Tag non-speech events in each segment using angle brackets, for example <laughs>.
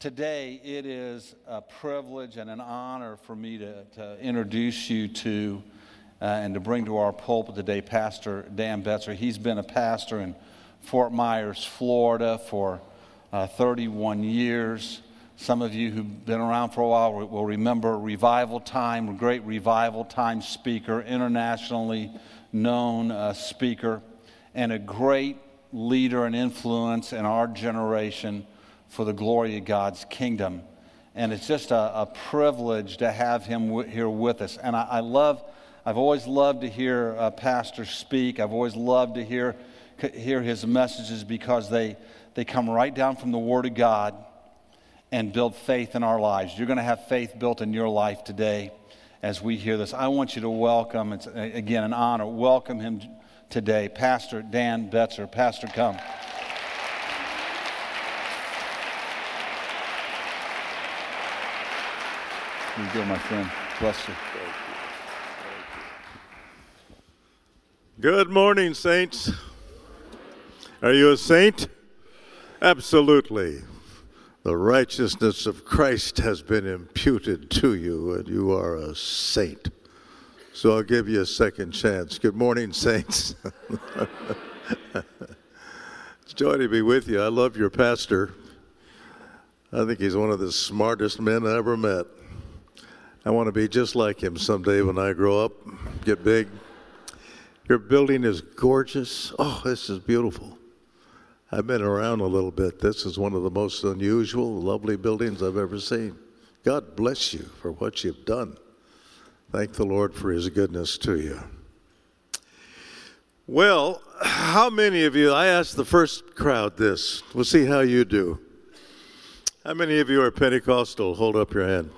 Today, it is a privilege and an honor for me to, to introduce you to uh, and to bring to our pulpit today Pastor Dan Betzer. He's been a pastor in Fort Myers, Florida for uh, 31 years. Some of you who've been around for a while will remember Revival Time, great Revival Time speaker, internationally known uh, speaker, and a great leader and influence in our generation for the glory of God's kingdom. And it's just a, a privilege to have him w- here with us. And I, I, love, I've always loved to hear a pastor speak. I've always loved to hear, hear his messages because they, they come right down from the Word of God and build faith in our lives. You're going to have faith built in your life today as we hear this. I want you to welcome, it's again an honor, welcome him today, Pastor Dan Betzer. Pastor, come. You my friend. Bless you. Good morning, saints. Are you a saint? Absolutely. The righteousness of Christ has been imputed to you, and you are a saint. So I'll give you a second chance. Good morning, saints. <laughs> it's joy to be with you. I love your pastor. I think he's one of the smartest men I ever met. I want to be just like him someday when I grow up, get big. Your building is gorgeous. Oh, this is beautiful. I've been around a little bit. This is one of the most unusual, lovely buildings I've ever seen. God bless you for what you've done. Thank the Lord for his goodness to you. Well, how many of you, I asked the first crowd this. We'll see how you do. How many of you are Pentecostal? Hold up your hand.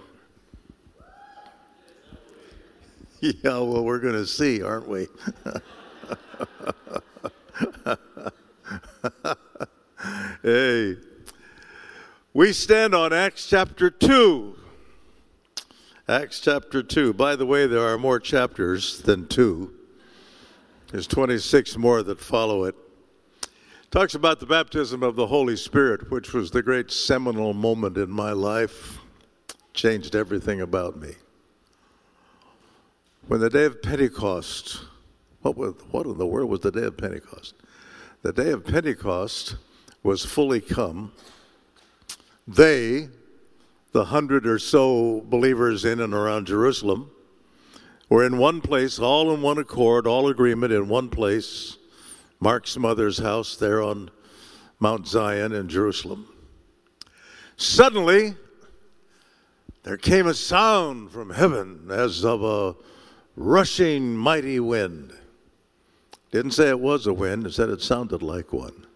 <laughs> yeah, well, we're going to see, aren't we? <laughs> hey, we stand on Acts chapter 2. Acts chapter 2. By the way, there are more chapters than two, there's 26 more that follow it. Talks about the baptism of the Holy Spirit, which was the great seminal moment in my life, changed everything about me. When the day of Pentecost, what, was, what in the world was the day of Pentecost? The day of Pentecost was fully come. They, the hundred or so believers in and around Jerusalem, were in one place, all in one accord, all agreement in one place, Mark's mother's house there on Mount Zion in Jerusalem. Suddenly, there came a sound from heaven as of a rushing mighty wind. Didn't say it was a wind, it said it sounded like one.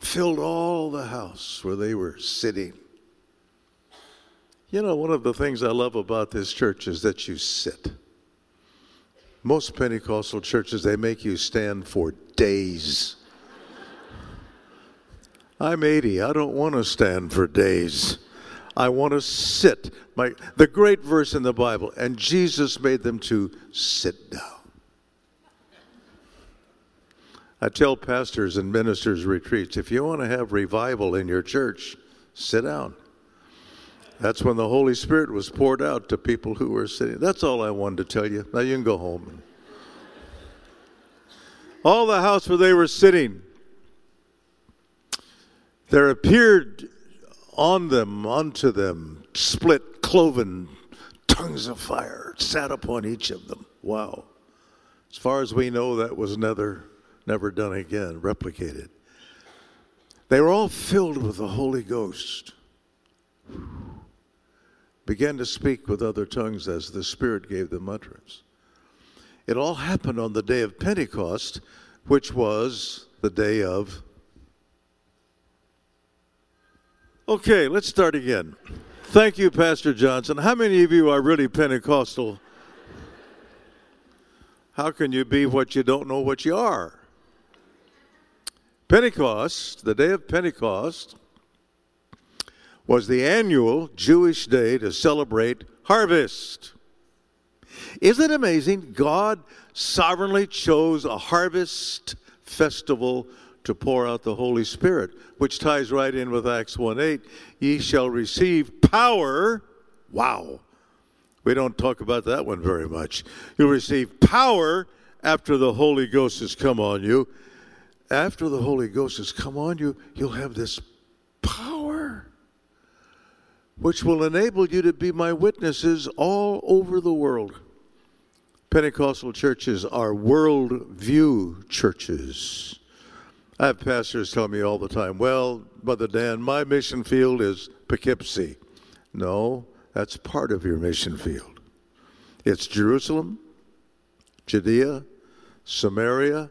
Filled all the house where they were sitting. You know, one of the things I love about this church is that you sit. Most Pentecostal churches, they make you stand for days. I'm 80. I don't want to stand for days. I want to sit. My, the great verse in the Bible, and Jesus made them to sit down. I tell pastors and ministers' retreats if you want to have revival in your church, sit down. That's when the Holy Spirit was poured out to people who were sitting. That's all I wanted to tell you. Now you can go home. All the house where they were sitting, there appeared on them, unto them, split, cloven tongues of fire sat upon each of them. Wow. As far as we know, that was never, never done again, replicated. They were all filled with the Holy Ghost. Began to speak with other tongues as the Spirit gave them utterance. It all happened on the day of Pentecost, which was the day of Okay, let's start again. Thank you, Pastor Johnson. How many of you are really Pentecostal? How can you be what you don't know what you are? Pentecost, the day of Pentecost, was the annual Jewish day to celebrate harvest. Isn't it amazing? God sovereignly chose a harvest festival to pour out the Holy Spirit, which ties right in with Acts 1 8. Ye shall receive power. Wow. We don't talk about that one very much. You'll receive power after the Holy Ghost has come on you. After the Holy Ghost has come on you, you'll have this power which will enable you to be my witnesses all over the world. Pentecostal churches are world view churches. I have pastors tell me all the time, well, Brother Dan, my mission field is Poughkeepsie. No, that's part of your mission field. It's Jerusalem, Judea, Samaria,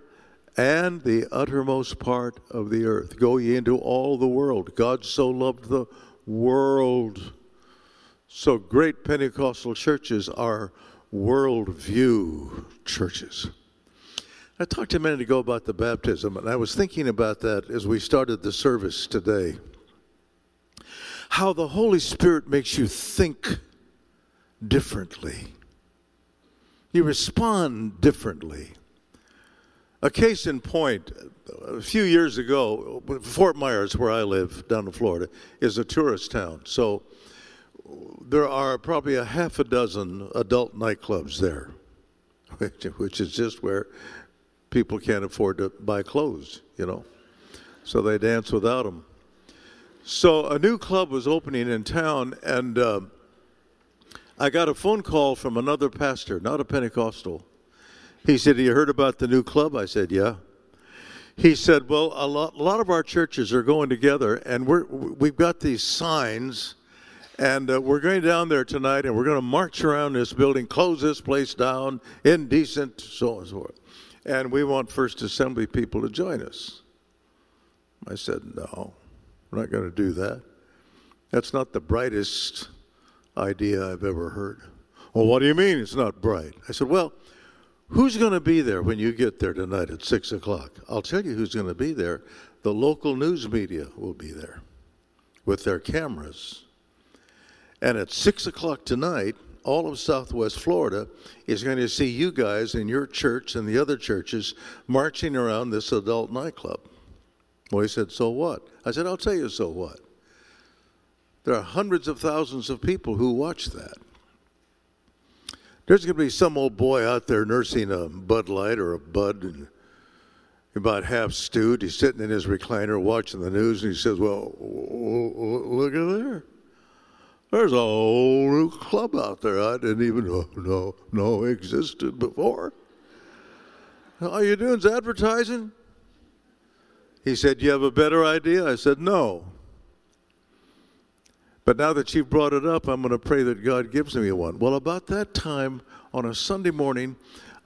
and the uttermost part of the earth. Go ye into all the world. God so loved the world. So great Pentecostal churches are worldview churches. I talked a minute ago about the baptism, and I was thinking about that as we started the service today. How the Holy Spirit makes you think differently, you respond differently. A case in point, a few years ago, Fort Myers, where I live down in Florida, is a tourist town. So there are probably a half a dozen adult nightclubs there, <laughs> which is just where people can't afford to buy clothes, you know. So they dance without them. So a new club was opening in town, and uh, I got a phone call from another pastor, not a Pentecostal. He said, You heard about the new club? I said, Yeah. He said, Well, a lot, a lot of our churches are going together, and we're, we've got these signs and uh, we're going down there tonight and we're going to march around this building, close this place down, indecent, so on and so forth. And we want First Assembly people to join us. I said, no, we're not going to do that. That's not the brightest idea I've ever heard. Well, what do you mean it's not bright? I said, well, who's going to be there when you get there tonight at 6 o'clock? I'll tell you who's going to be there. The local news media will be there with their cameras and at 6 o'clock tonight, all of Southwest Florida is going to see you guys in your church and the other churches marching around this adult nightclub. Well, he said, So what? I said, I'll tell you, so what? There are hundreds of thousands of people who watch that. There's going to be some old boy out there nursing a Bud Light or a Bud and about half stewed. He's sitting in his recliner watching the news and he says, Well, look at there. There's a whole new club out there I didn't even know, know, know existed before. All you're doing is advertising? He said, You have a better idea? I said, No. But now that you've brought it up, I'm going to pray that God gives me one. Well, about that time on a Sunday morning,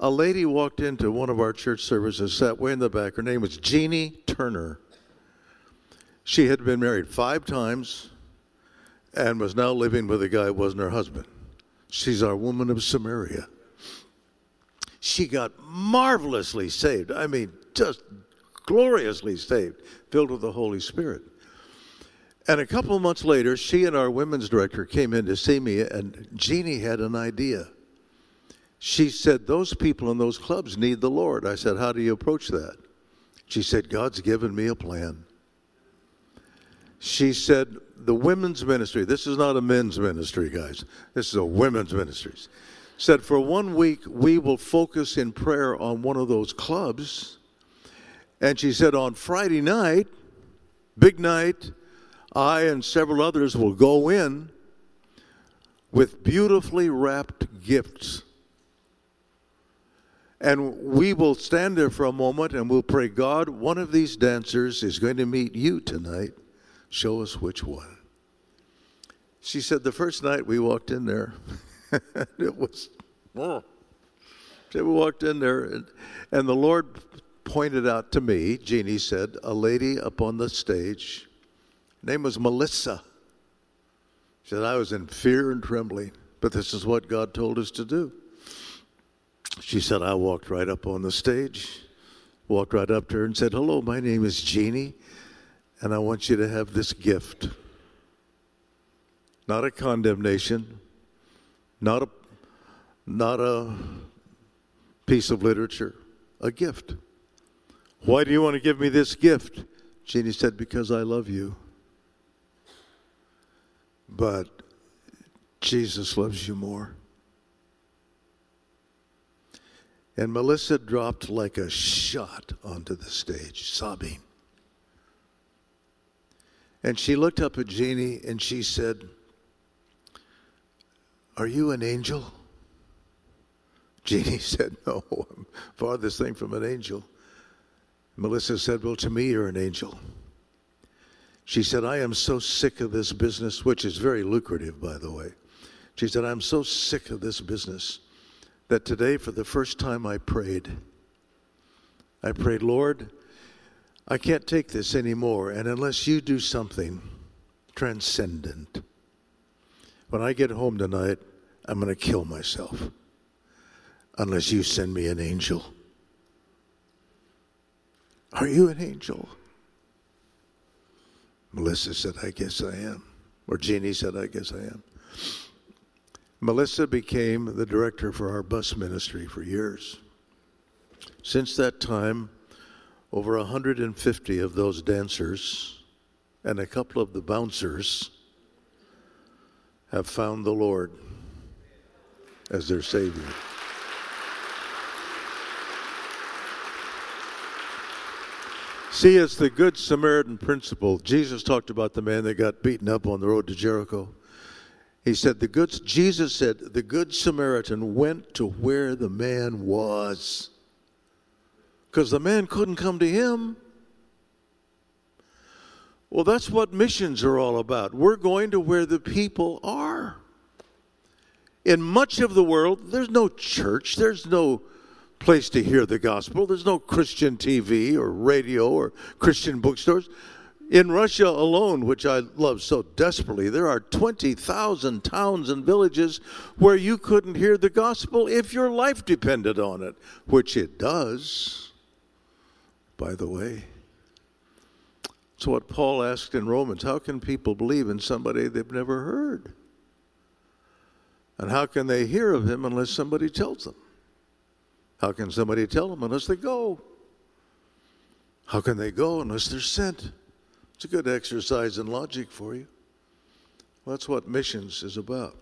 a lady walked into one of our church services, sat way in the back. Her name was Jeannie Turner. She had been married five times and was now living with a guy who wasn't her husband. She's our woman of Samaria. She got marvelously saved. I mean, just gloriously saved, filled with the Holy Spirit. And a couple of months later, she and our women's director came in to see me, and Jeannie had an idea. She said, Those people in those clubs need the Lord. I said, How do you approach that? She said, God's given me a plan. She said, the women's ministry, this is not a men's ministry, guys, this is a women's ministry, said for one week we will focus in prayer on one of those clubs. And she said on Friday night, big night, I and several others will go in with beautifully wrapped gifts. And we will stand there for a moment and we'll pray, God, one of these dancers is going to meet you tonight. Show us which one. She said, The first night we walked in there, <laughs> it was, oh. We walked in there, and, and the Lord pointed out to me, Jeannie said, a lady up on the stage. Name was Melissa. She said, I was in fear and trembling, but this is what God told us to do. She said, I walked right up on the stage, walked right up to her and said, Hello, my name is Jeannie and I want you to have this gift. Not a condemnation, not a, not a piece of literature, a gift. Why do you want to give me this gift? Jeannie said, Because I love you. But Jesus loves you more. And Melissa dropped like a shot onto the stage, sobbing. And she looked up at Jeannie and she said, Are you an angel? Jeannie <laughs> said, No, I'm farthest thing from an angel. Melissa said, Well, to me, you're an angel. She said, I am so sick of this business, which is very lucrative, by the way. She said, I'm so sick of this business that today, for the first time, I prayed. I prayed, Lord, I can't take this anymore, and unless you do something transcendent, when I get home tonight, I'm going to kill myself unless you send me an angel. Are you an angel? Melissa said, I guess I am. Or Jeannie said, I guess I am. Melissa became the director for our bus ministry for years. Since that time, over 150 of those dancers and a couple of the bouncers have found the Lord as their Savior. See, it's the Good Samaritan principle. Jesus talked about the man that got beaten up on the road to Jericho. He said, the good, Jesus said, the Good Samaritan went to where the man was. Because the man couldn't come to him. Well, that's what missions are all about. We're going to where the people are. In much of the world, there's no church, there's no place to hear the gospel, there's no Christian TV or radio or Christian bookstores. In Russia alone, which I love so desperately, there are 20,000 towns and villages where you couldn't hear the gospel if your life depended on it, which it does, by the way. So, what Paul asked in Romans how can people believe in somebody they've never heard? And how can they hear of him unless somebody tells them? How can somebody tell them unless they go? How can they go unless they're sent? It's a good exercise in logic for you. Well, that's what missions is about.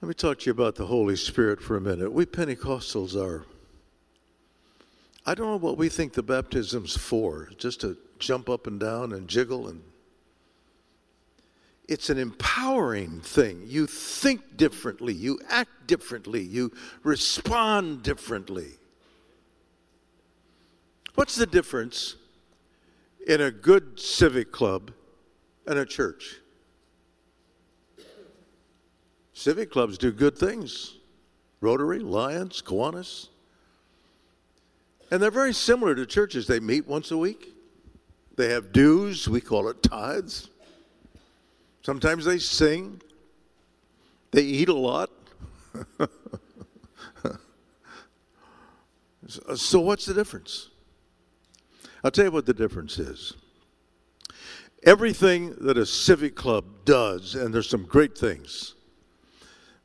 Let me talk to you about the Holy Spirit for a minute. We Pentecostals are. I don't know what we think the baptism's for, just to jump up and down and jiggle and it's an empowering thing. You think differently, you act differently, you respond differently. What's the difference in a good civic club and a church. Civic clubs do good things Rotary, Lions, Kiwanis. And they're very similar to churches. They meet once a week, they have dues, we call it tithes. Sometimes they sing, they eat a lot. <laughs> so, what's the difference? I'll tell you what the difference is. Everything that a civic club does, and there's some great things,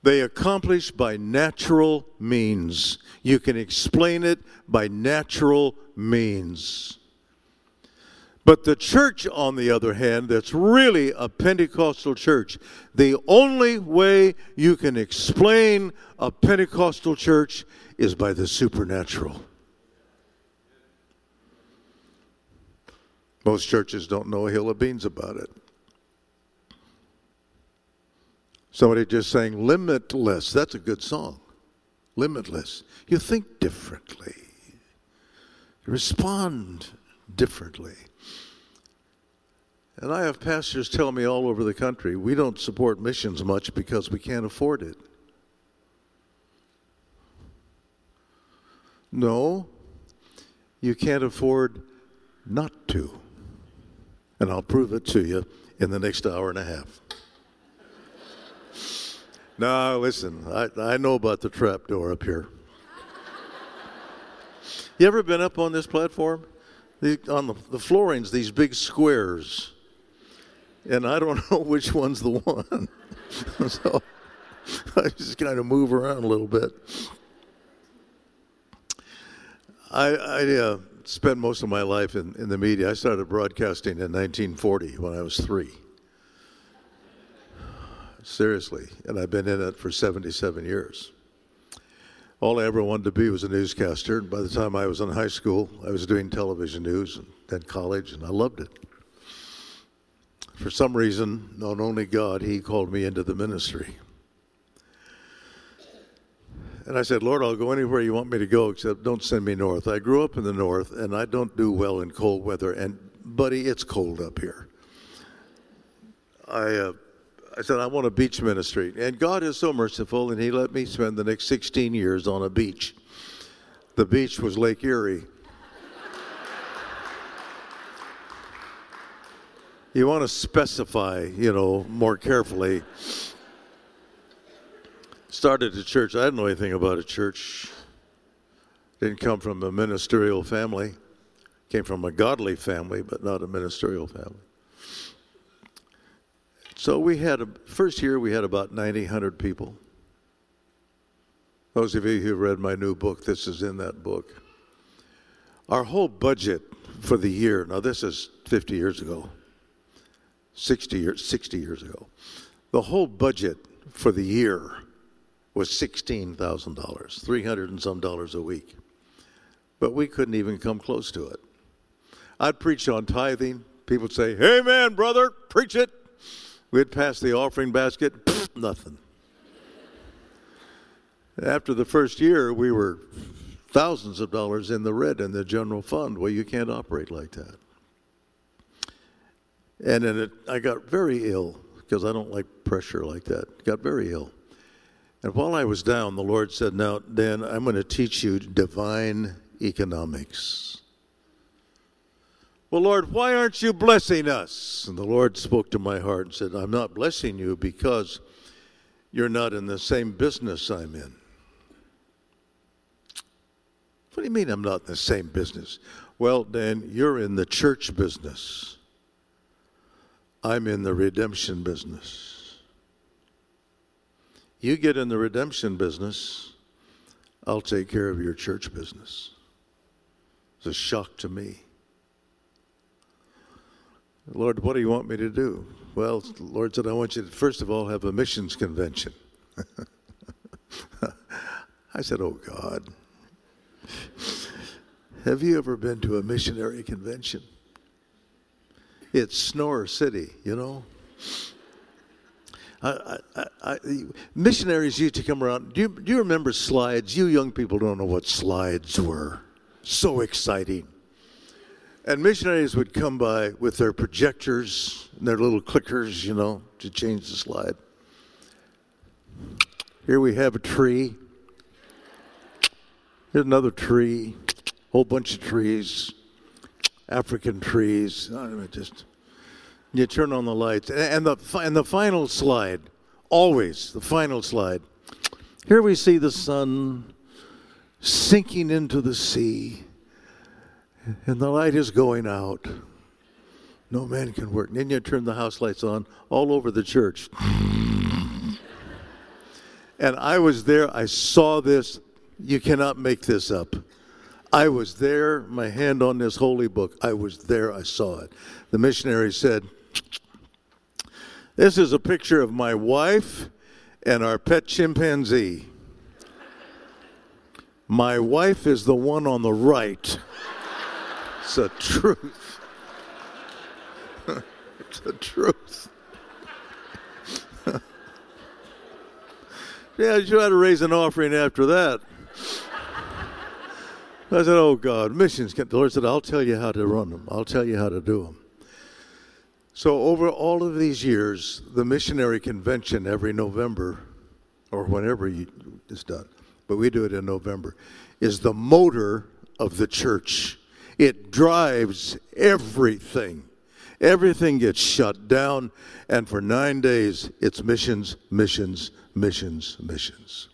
they accomplish by natural means. You can explain it by natural means. But the church, on the other hand, that's really a Pentecostal church, the only way you can explain a Pentecostal church is by the supernatural. Most churches don't know a hill of beans about it. Somebody just sang Limitless. That's a good song. Limitless. You think differently, you respond differently. And I have pastors tell me all over the country we don't support missions much because we can't afford it. No, you can't afford not to and I'll prove it to you in the next hour and a half. No, listen, I, I know about the trap door up here. You ever been up on this platform? The, on the, the flooring's these big squares, and I don't <laughs> know which one's the one. <laughs> so I just kind of move around a little bit. I, I uh, spent most of my life in, in the media. I started broadcasting in 1940 when I was three. Seriously. And I've been in it for 77 years. All I ever wanted to be was a newscaster. By the time I was in high school, I was doing television news and then college, and I loved it. For some reason, not only God, He called me into the ministry. And I said, Lord, I'll go anywhere you want me to go, except don't send me north. I grew up in the north, and I don't do well in cold weather. And, buddy, it's cold up here. I, uh, I said, I want a beach ministry. And God is so merciful, and He let me spend the next 16 years on a beach. The beach was Lake Erie. you want to specify, you know, more carefully started a church. I didn't know anything about a church. Didn't come from a ministerial family. Came from a godly family, but not a ministerial family. So we had a first year we had about 90, 100 people. Those of you who read my new book, this is in that book. Our whole budget for the year, now this is 50 years ago, 60 years, 60 years ago. The whole budget for the year was $16,000, 300 and some dollars a week. But we couldn't even come close to it. I'd preach on tithing. People would say, Hey, man, brother, preach it. We'd pass the offering basket, nothing. After the first year, we were thousands of dollars in the red in the general fund. Well, you can't operate like that. And then it, I got very ill because I don't like pressure like that. Got very ill. And while I was down, the Lord said, Now, Dan, I'm going to teach you divine economics. Well, Lord, why aren't you blessing us? And the Lord spoke to my heart and said, I'm not blessing you because you're not in the same business I'm in. What do you mean I'm not in the same business? Well, Dan, you're in the church business. I'm in the redemption business. You get in the redemption business, I'll take care of your church business. It's a shock to me. Lord, what do you want me to do? Well, the Lord said, I want you to, first of all, have a missions convention. <laughs> I said, Oh, God. Have you ever been to a missionary convention? It's Snore City, you know? I, I, I, missionaries used to come around. Do you, do you remember slides? You young people don't know what slides were. So exciting. And missionaries would come by with their projectors and their little clickers, you know, to change the slide. Here we have a tree. Here's another tree. Whole bunch of trees. African trees. Just you turn on the lights. And the, and the final slide, always the final slide. Here we see the sun sinking into the sea, and the light is going out. No man can work. And then you turn the house lights on all over the church. <laughs> and I was there, I saw this. You cannot make this up. I was there, my hand on this holy book. I was there, I saw it. The missionary said, this is a picture of my wife and our pet chimpanzee. My wife is the one on the right. It's the truth. <laughs> it's the truth. <laughs> yeah, you had to raise an offering after that. I said, Oh God, missions. The Lord said, I'll tell you how to run them, I'll tell you how to do them. So, over all of these years, the missionary convention every November, or whenever it's done, but we do it in November, is the motor of the church. It drives everything. Everything gets shut down, and for nine days, it's missions, missions, missions, missions.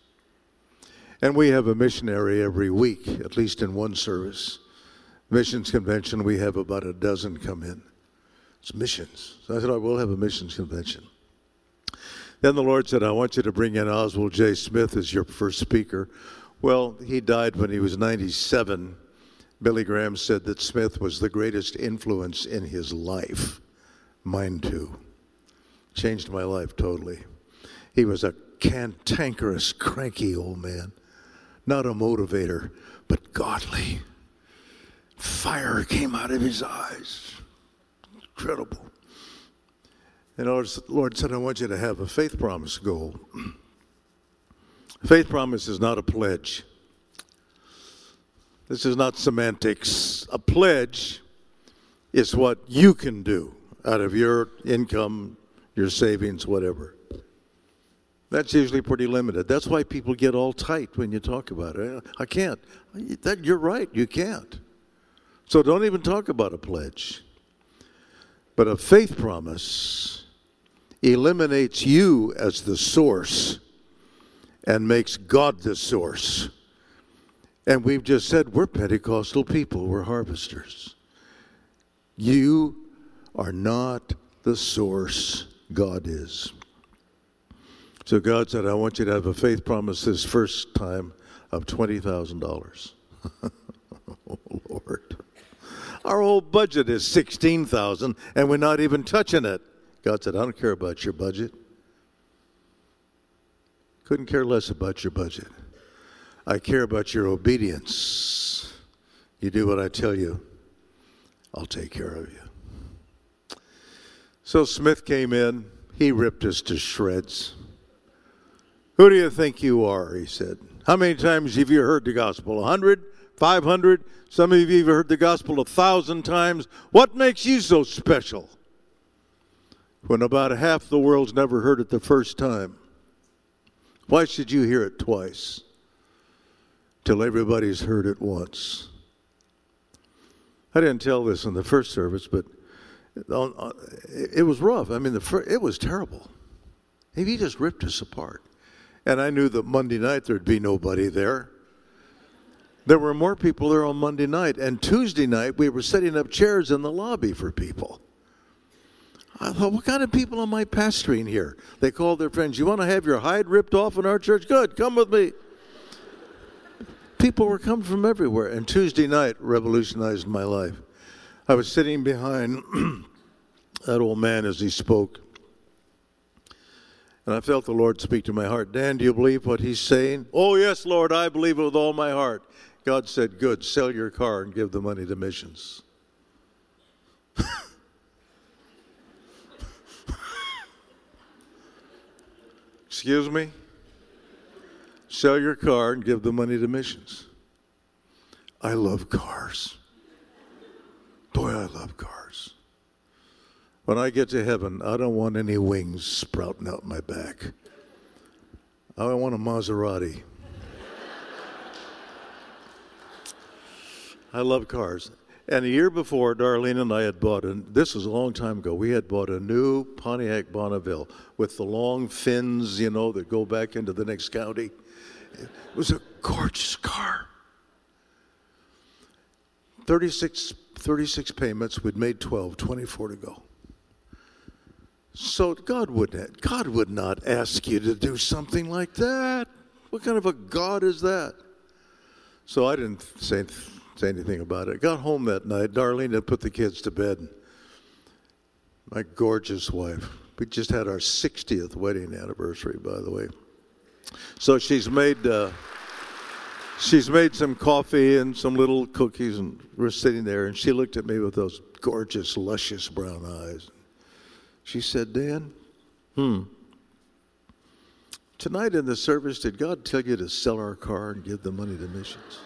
And we have a missionary every week, at least in one service. Missions convention, we have about a dozen come in. It's missions. So I said, oh, I will have a missions convention. Then the Lord said, I want you to bring in Oswald J. Smith as your first speaker. Well, he died when he was 97, Billy Graham said that Smith was the greatest influence in his life. Mine too. Changed my life totally. He was a cantankerous, cranky old man. Not a motivator, but godly. Fire came out of his eyes. Incredible. And the Lord said, I want you to have a faith promise goal. <clears throat> faith promise is not a pledge. This is not semantics. A pledge is what you can do out of your income, your savings, whatever. That's usually pretty limited. That's why people get all tight when you talk about it. I can't. That, you're right, you can't. So don't even talk about a pledge. But a faith promise eliminates you as the source and makes God the source. And we've just said we're Pentecostal people, we're harvesters. You are not the source, God is. So God said, I want you to have a faith promise this first time of $20,000. <laughs> oh, Lord. Our whole budget is 16,000 and we're not even touching it. God said, I don't care about your budget. Couldn't care less about your budget. I care about your obedience. You do what I tell you, I'll take care of you. So Smith came in. He ripped us to shreds. Who do you think you are? He said. How many times have you heard the gospel? A hundred? Five hundred? Some of you have heard the gospel a thousand times. What makes you so special? When about half the world's never heard it the first time. Why should you hear it twice? Till everybody's heard it once. I didn't tell this in the first service, but it was rough. I mean, the first, it was terrible. He just ripped us apart. And I knew that Monday night there'd be nobody there. There were more people there on Monday night. And Tuesday night, we were setting up chairs in the lobby for people. I thought, what kind of people am I pastoring here? They called their friends, You want to have your hide ripped off in our church? Good, come with me. People were coming from everywhere. And Tuesday night revolutionized my life. I was sitting behind <clears throat> that old man as he spoke. And I felt the Lord speak to my heart. Dan, do you believe what he's saying? Oh, yes, Lord, I believe it with all my heart. God said, Good, sell your car and give the money to missions. <laughs> Excuse me? Sell your car and give the money to missions. I love cars. Boy, I love cars. When I get to heaven, I don't want any wings sprouting out my back. I want a Maserati. I love cars. And a year before, Darlene and I had bought, and this was a long time ago, we had bought a new Pontiac Bonneville with the long fins, you know, that go back into the next county. It was a gorgeous car. 36, 36 payments, we'd made 12, 24 to go. So God would not God would not ask you to do something like that. What kind of a God is that? So I didn't say say anything about it. Got home that night. Darlene had put the kids to bed. My gorgeous wife. We just had our 60th wedding anniversary, by the way. So she's made uh, she's made some coffee and some little cookies, and we're sitting there, and she looked at me with those gorgeous, luscious brown eyes. She said, Dan, hmm, tonight in the service, did God tell you to sell our car and give the money to missions?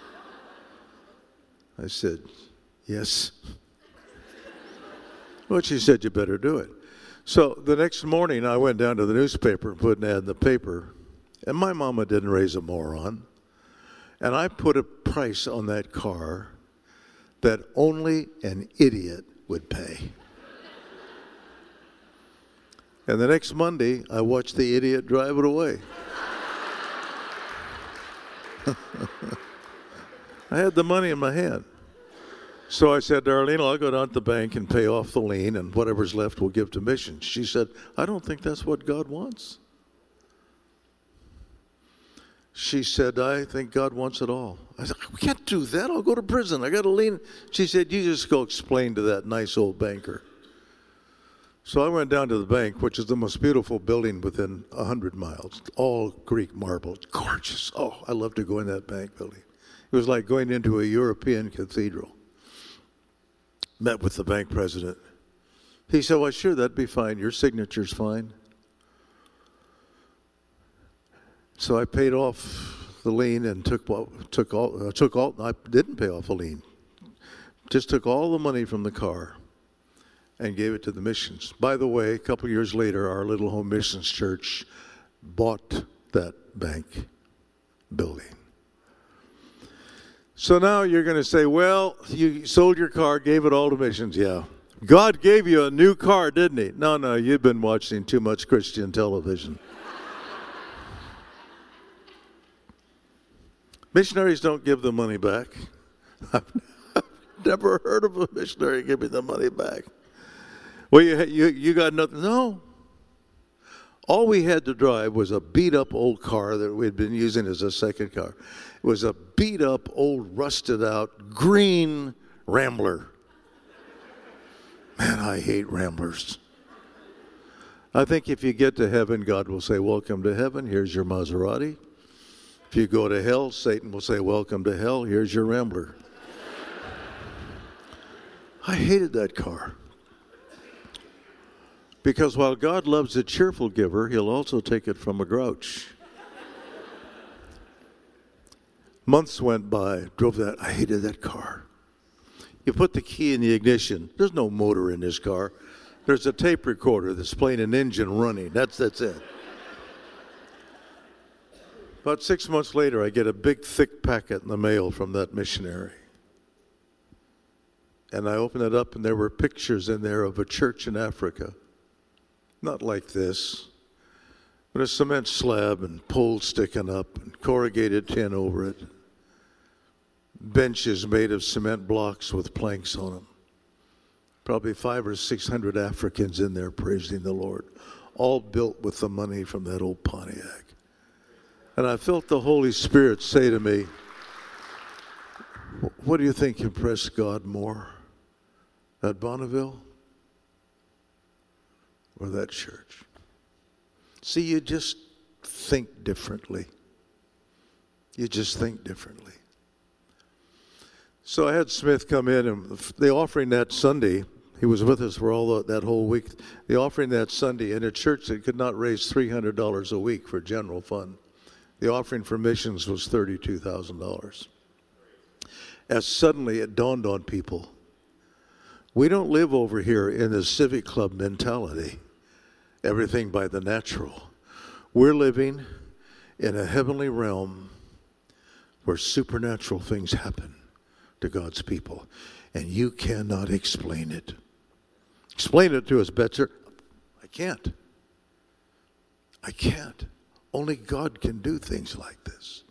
I said, Yes. <laughs> well, she said, You better do it. So the next morning, I went down to the newspaper and put an ad in the paper, and my mama didn't raise a moron. And I put a price on that car that only an idiot would pay. And the next Monday, I watched the idiot drive it away. <laughs> I had the money in my hand. So I said, Darlene, I'll go down to the bank and pay off the lien, and whatever's left we'll give to missions. She said, I don't think that's what God wants. She said, I think God wants it all. I said, We can't do that. I'll go to prison. I got to lean. She said, You just go explain to that nice old banker. So I went down to the bank, which is the most beautiful building within 100 miles, all Greek marble. Gorgeous. Oh, I love to go in that bank building. It was like going into a European cathedral. Met with the bank president. He said, Well, sure, that'd be fine. Your signature's fine. So I paid off the lien and took took all uh, took all. I didn't pay off the lien. Just took all the money from the car and gave it to the missions. By the way, a couple years later, our little home missions church bought that bank building. So now you're going to say, well, you sold your car, gave it all to missions. Yeah. God gave you a new car, didn't he? No, no, you've been watching too much Christian television. Missionaries don't give the money back. <laughs> I've never heard of a missionary giving the money back. Well, you, you, you got nothing. No. All we had to drive was a beat up old car that we'd been using as a second car. It was a beat up, old, rusted out, green Rambler. Man, I hate Ramblers. I think if you get to heaven, God will say, Welcome to heaven. Here's your Maserati. If you go to hell, Satan will say, Welcome to hell. Here's your Rambler. I hated that car. Because while God loves a cheerful giver, he'll also take it from a grouch. Months went by, drove that. I hated that car. You put the key in the ignition. There's no motor in this car. There's a tape recorder that's playing an engine running. That's that's it. About six months later, I get a big, thick packet in the mail from that missionary. And I open it up, and there were pictures in there of a church in Africa. Not like this, but a cement slab and poles sticking up and corrugated tin over it. Benches made of cement blocks with planks on them. Probably five or six hundred Africans in there praising the Lord, all built with the money from that old Pontiac. And I felt the Holy Spirit say to me, What do you think impressed God more? That Bonneville or that church. See, you just think differently. You just think differently. So I had Smith come in, and the offering that Sunday, he was with us for all that whole week. The offering that Sunday in a church that could not raise $300 a week for general fund, the offering for missions was $32,000. As suddenly it dawned on people we don't live over here in the civic club mentality everything by the natural. We're living in a heavenly realm where supernatural things happen to God's people, and you cannot explain it. Explain it to us, Betzer. I can't. I can't. Only God can do things like this.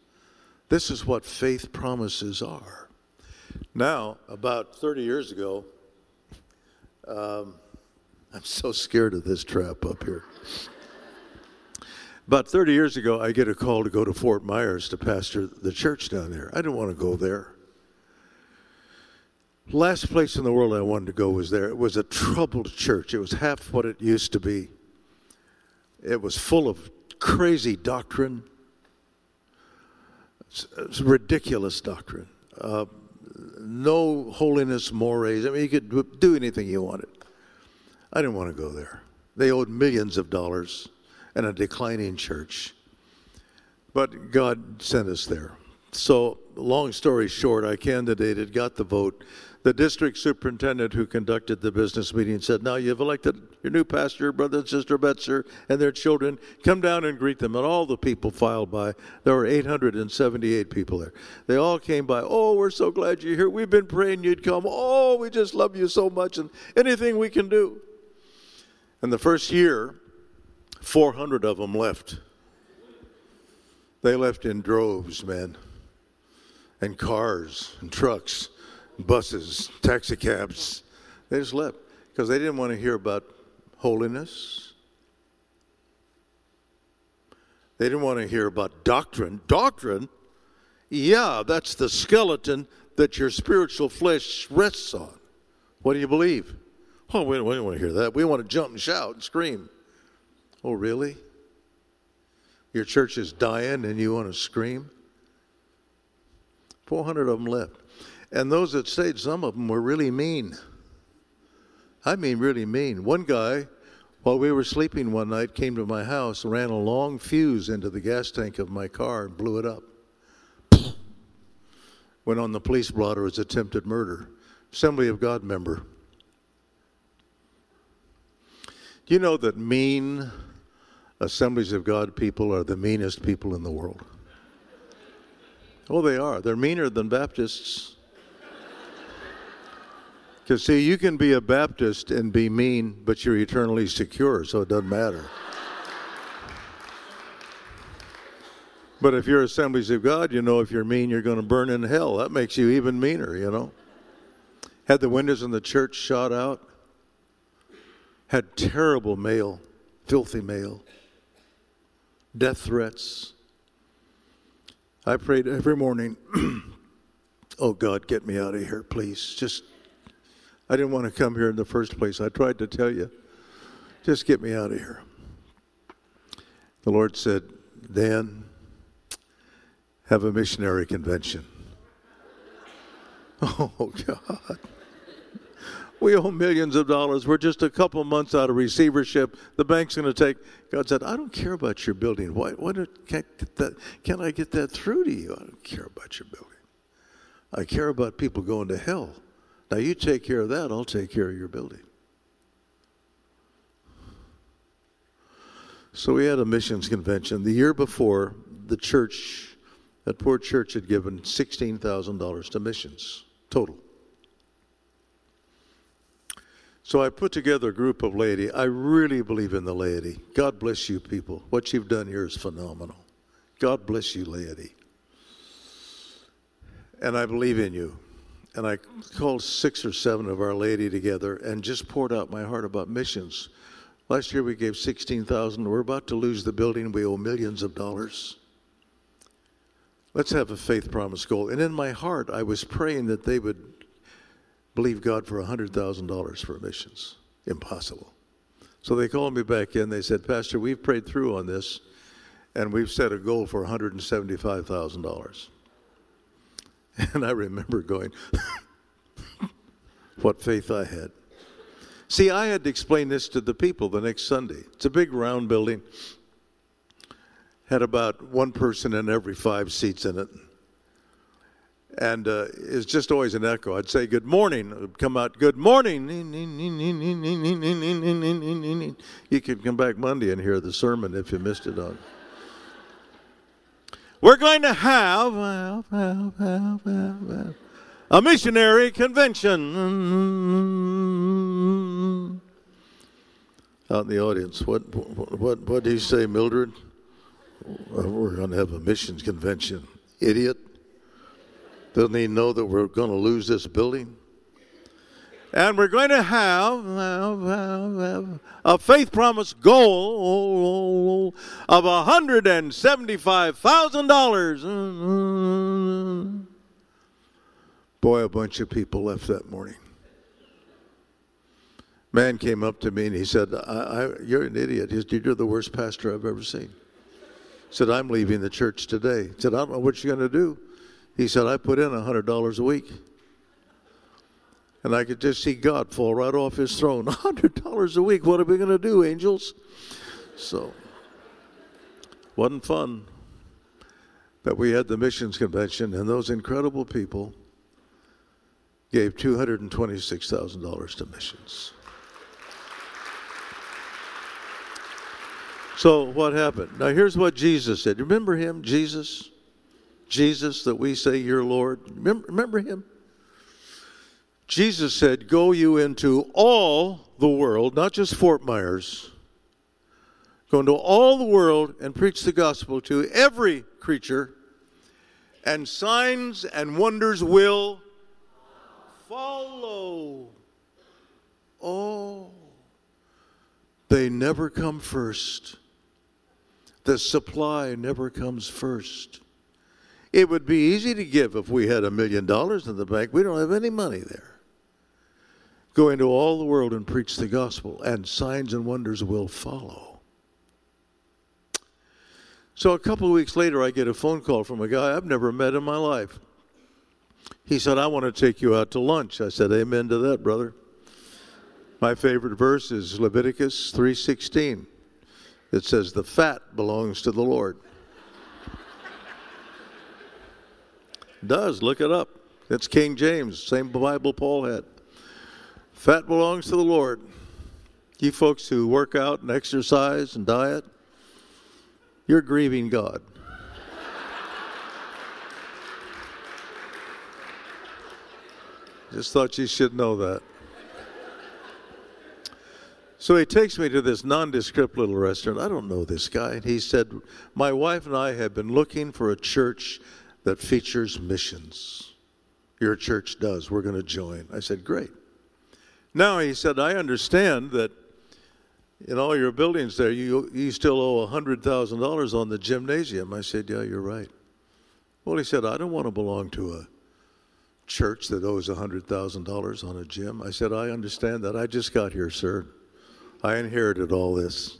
This is what faith promises are. Now, about 30 years ago, um, I'm so scared of this trap up here. About 30 years ago, I get a call to go to Fort Myers to pastor the church down there. I didn't want to go there. Last place in the world I wanted to go was there. It was a troubled church. It was half what it used to be. It was full of crazy doctrine, it's, ridiculous doctrine. Uh, no holiness mores. I mean, you could do anything you wanted. I didn't want to go there. They owed millions of dollars and a declining church. But God sent us there. So, long story short, I candidated, got the vote. The district superintendent who conducted the business meeting said, Now you've elected your new pastor, brother and sister Betzer, and their children. Come down and greet them. And all the people filed by. There were 878 people there. They all came by. Oh, we're so glad you're here. We've been praying you'd come. Oh, we just love you so much, and anything we can do. And the first year, 400 of them left. They left in droves, man, and cars, and trucks, buses, taxi cabs. They just left because they didn't want to hear about holiness. They didn't want to hear about doctrine. Doctrine? Yeah, that's the skeleton that your spiritual flesh rests on. What do you believe? Oh, we don't, we want to hear that. We want to jump and shout and scream. Oh, really? Your church is dying and you want to scream? 400 of them left. And those that stayed, some of them were really mean. I mean, really mean. One guy, while we were sleeping one night, came to my house, ran a long fuse into the gas tank of my car, and blew it up. <sniffs> Went on the police blotter as attempted murder. Assembly of God member. Do you know that mean Assemblies of God people are the meanest people in the world? Oh, they are. They're meaner than Baptists. Because, see, you can be a Baptist and be mean, but you're eternally secure, so it doesn't matter. but if you're Assemblies of God, you know if you're mean, you're going to burn in hell. That makes you even meaner, you know. Had the windows in the church shot out, had terrible mail, filthy mail, death threats. I prayed every morning, <clears throat> oh God, get me out of here, please. Just I didn't want to come here in the first place. I tried to tell you, just get me out of here. The Lord said, Dan, have a missionary convention. <laughs> Oh, God. We owe millions of dollars. We're just a couple months out of receivership. The bank's going to take. God said, I don't care about your building. Why, why can't, that, can I get that through to you? I don't care about your building. I care about people going to hell. Now you take care of that, I'll take care of your building. So we had a missions convention. The year before, the church, that poor church, had given $16,000 to missions total. So I put together a group of laity. I really believe in the laity. God bless you people. What you've done here is phenomenal. God bless you, laity. And I believe in you and I called six or seven of our laity together and just poured out my heart about missions. Last year we gave 16,000. We're about to lose the building. We owe millions of dollars. Let's have a faith promise goal. And in my heart, I was praying that they would believe God for $100,000 for missions. Impossible. So they called me back in. They said, Pastor, we've prayed through on this, and we've set a goal for $175,000. And I remember going, what faith I had. See, I had to explain this to the people the next Sunday. It's a big round building, had about one person in every five seats in it. And uh, it's just always an echo. I'd say, Good morning. It would come out, Good morning. You could come back Monday and hear the sermon if you missed it on. We're going to have, a missionary convention. Out in the audience, what what what did he say, Mildred? We're going to have a missions convention. Idiot. Doesn't he know that we're going to lose this building? And we're going to have, uh, a faith promise goal of $175,000. Boy, a bunch of people left that morning. Man came up to me and he said, I, I, You're an idiot. He said, You're the worst pastor I've ever seen. He said, I'm leaving the church today. He said, I don't know what you're going to do. He said, I put in $100 a week. And I could just see God fall right off his throne. <laughs> $100 a week. What are we going to do, angels? So, wasn't fun. But we had the missions convention, and those incredible people gave $226,000 to missions. So, what happened? Now, here's what Jesus said. Remember him, Jesus? Jesus, that we say, Your Lord? Remember, remember him? Jesus said, Go you into all the world, not just Fort Myers. Go into all the world and preach the gospel to every creature, and signs and wonders will follow. Oh, they never come first. The supply never comes first. It would be easy to give if we had a million dollars in the bank. We don't have any money there. Go into all the world and preach the gospel, and signs and wonders will follow. So a couple of weeks later, I get a phone call from a guy I've never met in my life. He said, I want to take you out to lunch. I said, Amen to that, brother. My favorite verse is Leviticus 3:16. It says, "The fat belongs to the Lord." <laughs> does, look it up. It's King James, same Bible Paul had. Fat belongs to the Lord. You folks who work out and exercise and diet, you're grieving God. <laughs> Just thought you should know that. So he takes me to this nondescript little restaurant. I don't know this guy. And he said, My wife and I have been looking for a church that features missions. Your church does. We're going to join. I said, Great. Now he said, I understand that in all your buildings there, you, you still owe $100,000 on the gymnasium. I said, Yeah, you're right. Well, he said, I don't want to belong to a church that owes $100,000 on a gym. I said, I understand that. I just got here, sir. I inherited all this.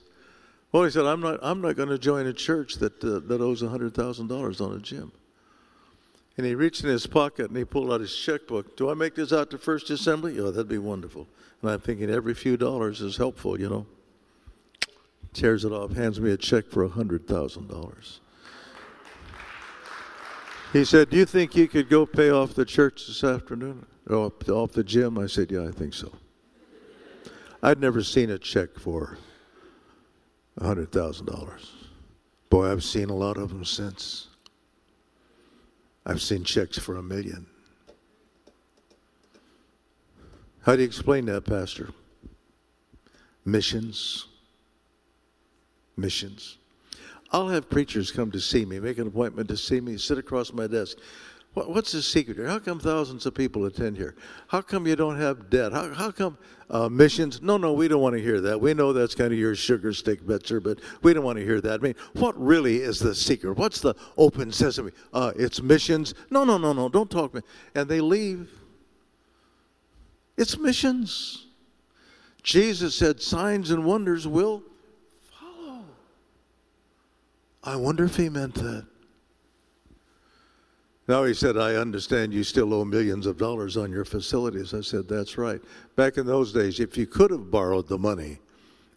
Well, he said, I'm not, I'm not going to join a church that, uh, that owes $100,000 on a gym. And he reached in his pocket and he pulled out his checkbook. Do I make this out to First Assembly? Oh, that'd be wonderful. And I'm thinking every few dollars is helpful, you know. Tears it off, hands me a check for a $100,000. He said, Do you think you could go pay off the church this afternoon? Oh, or off the gym? I said, Yeah, I think so. I'd never seen a check for $100,000. Boy, I've seen a lot of them since. I've seen checks for a million. How do you explain that, Pastor? Missions. Missions. I'll have preachers come to see me, make an appointment to see me, sit across my desk. What's the secret here? How come thousands of people attend here? How come you don't have debt? How, how come uh, missions? No, no, we don't want to hear that. We know that's kind of your sugar stick, Betzer, but we don't want to hear that. I mean, what really is the secret? What's the open sesame? Uh, it's missions. No, no, no, no, don't talk to me. And they leave. It's missions. Jesus said, signs and wonders will follow. I wonder if he meant that. Now he said, I understand you still owe millions of dollars on your facilities. I said, That's right. Back in those days, if you could have borrowed the money,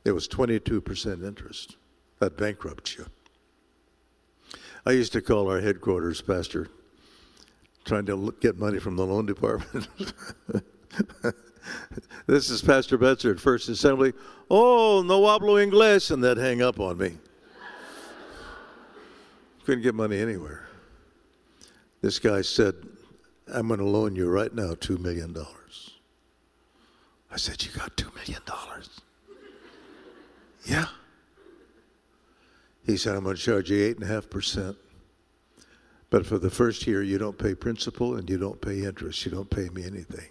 it was 22% interest. That bankrupt you. I used to call our headquarters pastor, trying to get money from the loan department. <laughs> this is Pastor Betzer at First Assembly. Oh, no hablo inglés, and they'd hang up on me. Couldn't get money anywhere. This guy said, I'm going to loan you right now $2 million. I said, You got $2 million? yeah. He said, I'm going to charge you 8.5%. But for the first year, you don't pay principal and you don't pay interest. You don't pay me anything.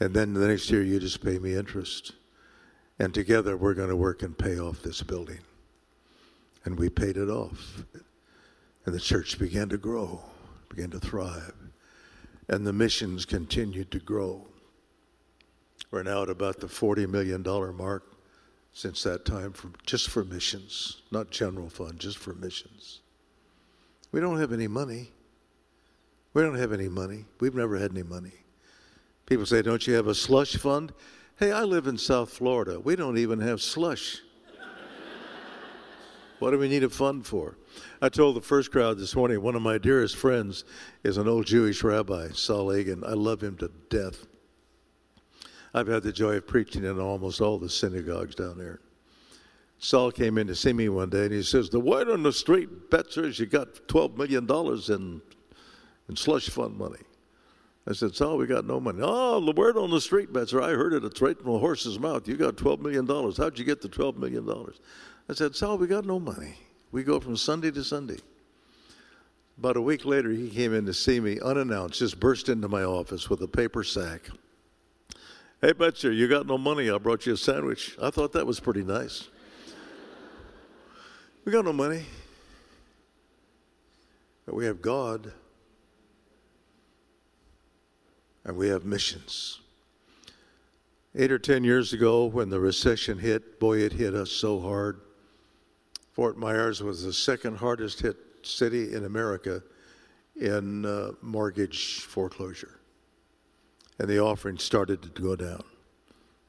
And then the next year, you just pay me interest. And together, we're going to work and pay off this building. And we paid it off. And the church began to grow, began to thrive. And the missions continued to grow. We're now at about the $40 million mark since that time, for, just for missions, not general fund, just for missions. We don't have any money. We don't have any money. We've never had any money. People say, Don't you have a slush fund? Hey, I live in South Florida. We don't even have slush. What do we need a fund for? I told the first crowd this morning, one of my dearest friends is an old Jewish rabbi, Saul Agin. I love him to death. I've had the joy of preaching in almost all the synagogues down there. Saul came in to see me one day and he says, The word on the street, Betzers, you got $12 million in, in slush fund money. I said, Saul, we got no money. Oh, the word on the street, Betzer, I heard it. It's right from the horse's mouth. You got $12 million. How'd you get the $12 million? I said, Saul, we got no money. We go from Sunday to Sunday. About a week later, he came in to see me unannounced, just burst into my office with a paper sack. Hey, Betzer, you got no money. I brought you a sandwich. I thought that was pretty nice. We got no money, but we have God and we have missions. Eight or ten years ago, when the recession hit, boy, it hit us so hard. Fort Myers was the second hardest hit city in America in uh, mortgage foreclosure. And the offering started to go down.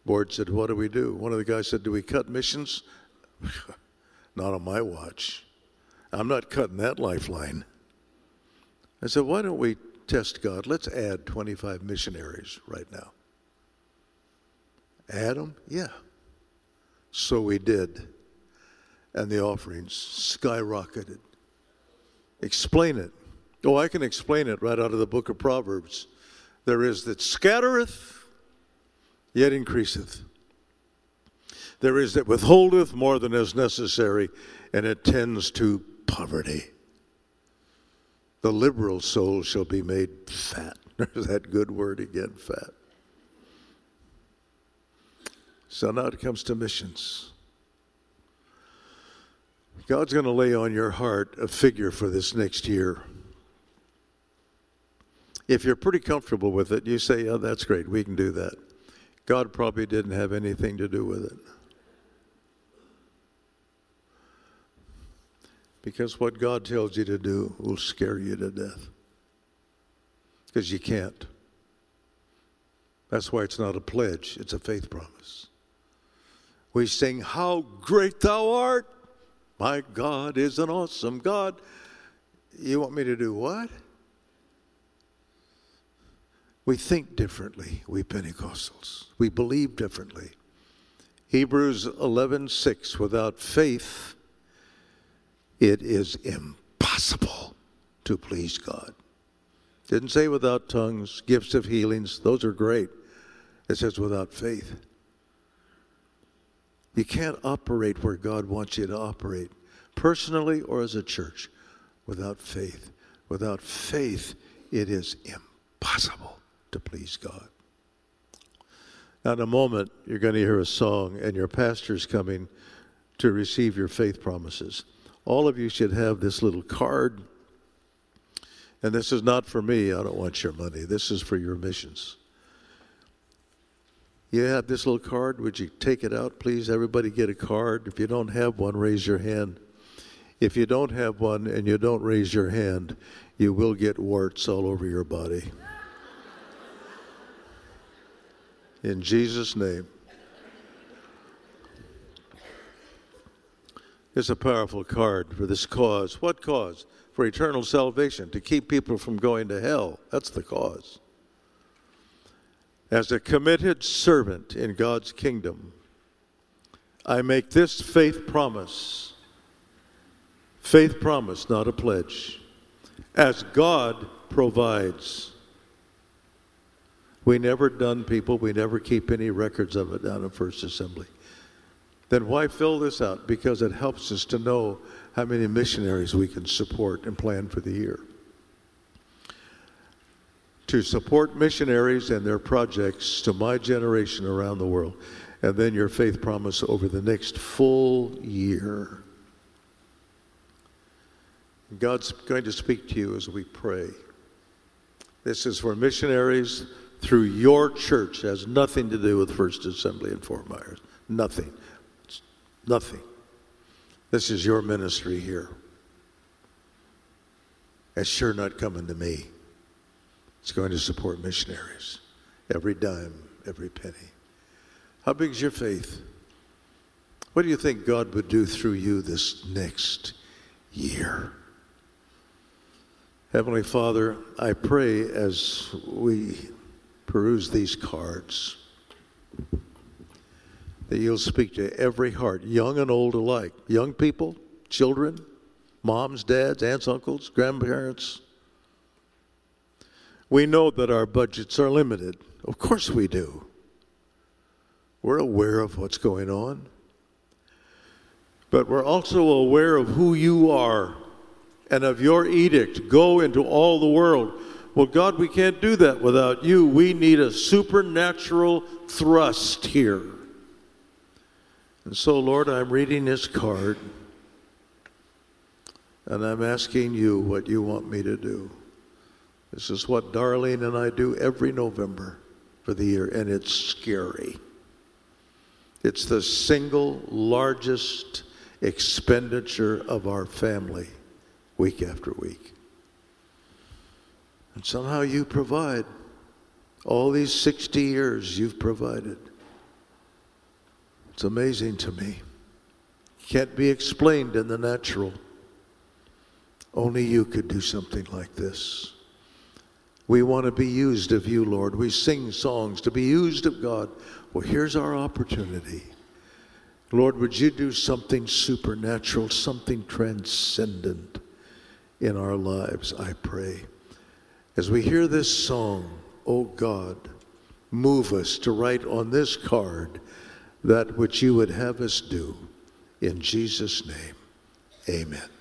Board said, What do we do? One of the guys said, Do we cut missions? <laughs> not on my watch. I'm not cutting that lifeline. I said, Why don't we test God? Let's add 25 missionaries right now. Add them? Yeah. So we did. And the offerings skyrocketed. Explain it. Oh, I can explain it right out of the book of Proverbs. There is that scattereth, yet increaseth. There is that withholdeth more than is necessary, and it tends to poverty. The liberal soul shall be made fat. <laughs> There's that good word again, fat. So now it comes to missions. God's going to lay on your heart a figure for this next year. If you're pretty comfortable with it, you say, Oh, that's great, we can do that. God probably didn't have anything to do with it. Because what God tells you to do will scare you to death. Because you can't. That's why it's not a pledge, it's a faith promise. We sing, How great thou art! My God is an awesome God. You want me to do what? We think differently, we Pentecostals. We believe differently. Hebrews 11:6 without faith it is impossible to please God. Didn't say without tongues, gifts of healings, those are great. It says without faith. You can't operate where God wants you to operate, personally or as a church, without faith. Without faith, it is impossible to please God. Now, in a moment, you're going to hear a song, and your pastor's coming to receive your faith promises. All of you should have this little card. And this is not for me. I don't want your money. This is for your missions. You have this little card. Would you take it out, please? Everybody get a card. If you don't have one, raise your hand. If you don't have one and you don't raise your hand, you will get warts all over your body. In Jesus' name. It's a powerful card for this cause. What cause? For eternal salvation, to keep people from going to hell. That's the cause. As a committed servant in God's kingdom, I make this faith promise. Faith promise, not a pledge. As God provides. We never done people, we never keep any records of it down in First Assembly. Then why fill this out? Because it helps us to know how many missionaries we can support and plan for the year to support missionaries and their projects to my generation around the world. And then your faith promise over the next full year. God's going to speak to you as we pray. This is for missionaries through your church. It has nothing to do with First Assembly in Fort Myers. Nothing. It's nothing. This is your ministry here. It's sure not coming to me. It's going to support missionaries. Every dime, every penny. How big is your faith? What do you think God would do through you this next year? Heavenly Father, I pray as we peruse these cards that you'll speak to every heart, young and old alike, young people, children, moms, dads, aunts, uncles, grandparents, we know that our budgets are limited. Of course we do. We're aware of what's going on. But we're also aware of who you are and of your edict go into all the world. Well, God, we can't do that without you. We need a supernatural thrust here. And so, Lord, I'm reading this card. And I'm asking you what you want me to do. This is what Darlene and I do every November for the year, and it's scary. It's the single largest expenditure of our family week after week. And somehow you provide. All these 60 years you've provided. It's amazing to me. Can't be explained in the natural. Only you could do something like this. We want to be used of you, Lord. We sing songs to be used of God. Well, here's our opportunity. Lord, would you do something supernatural, something transcendent in our lives, I pray. As we hear this song, oh God, move us to write on this card that which you would have us do. In Jesus' name, amen.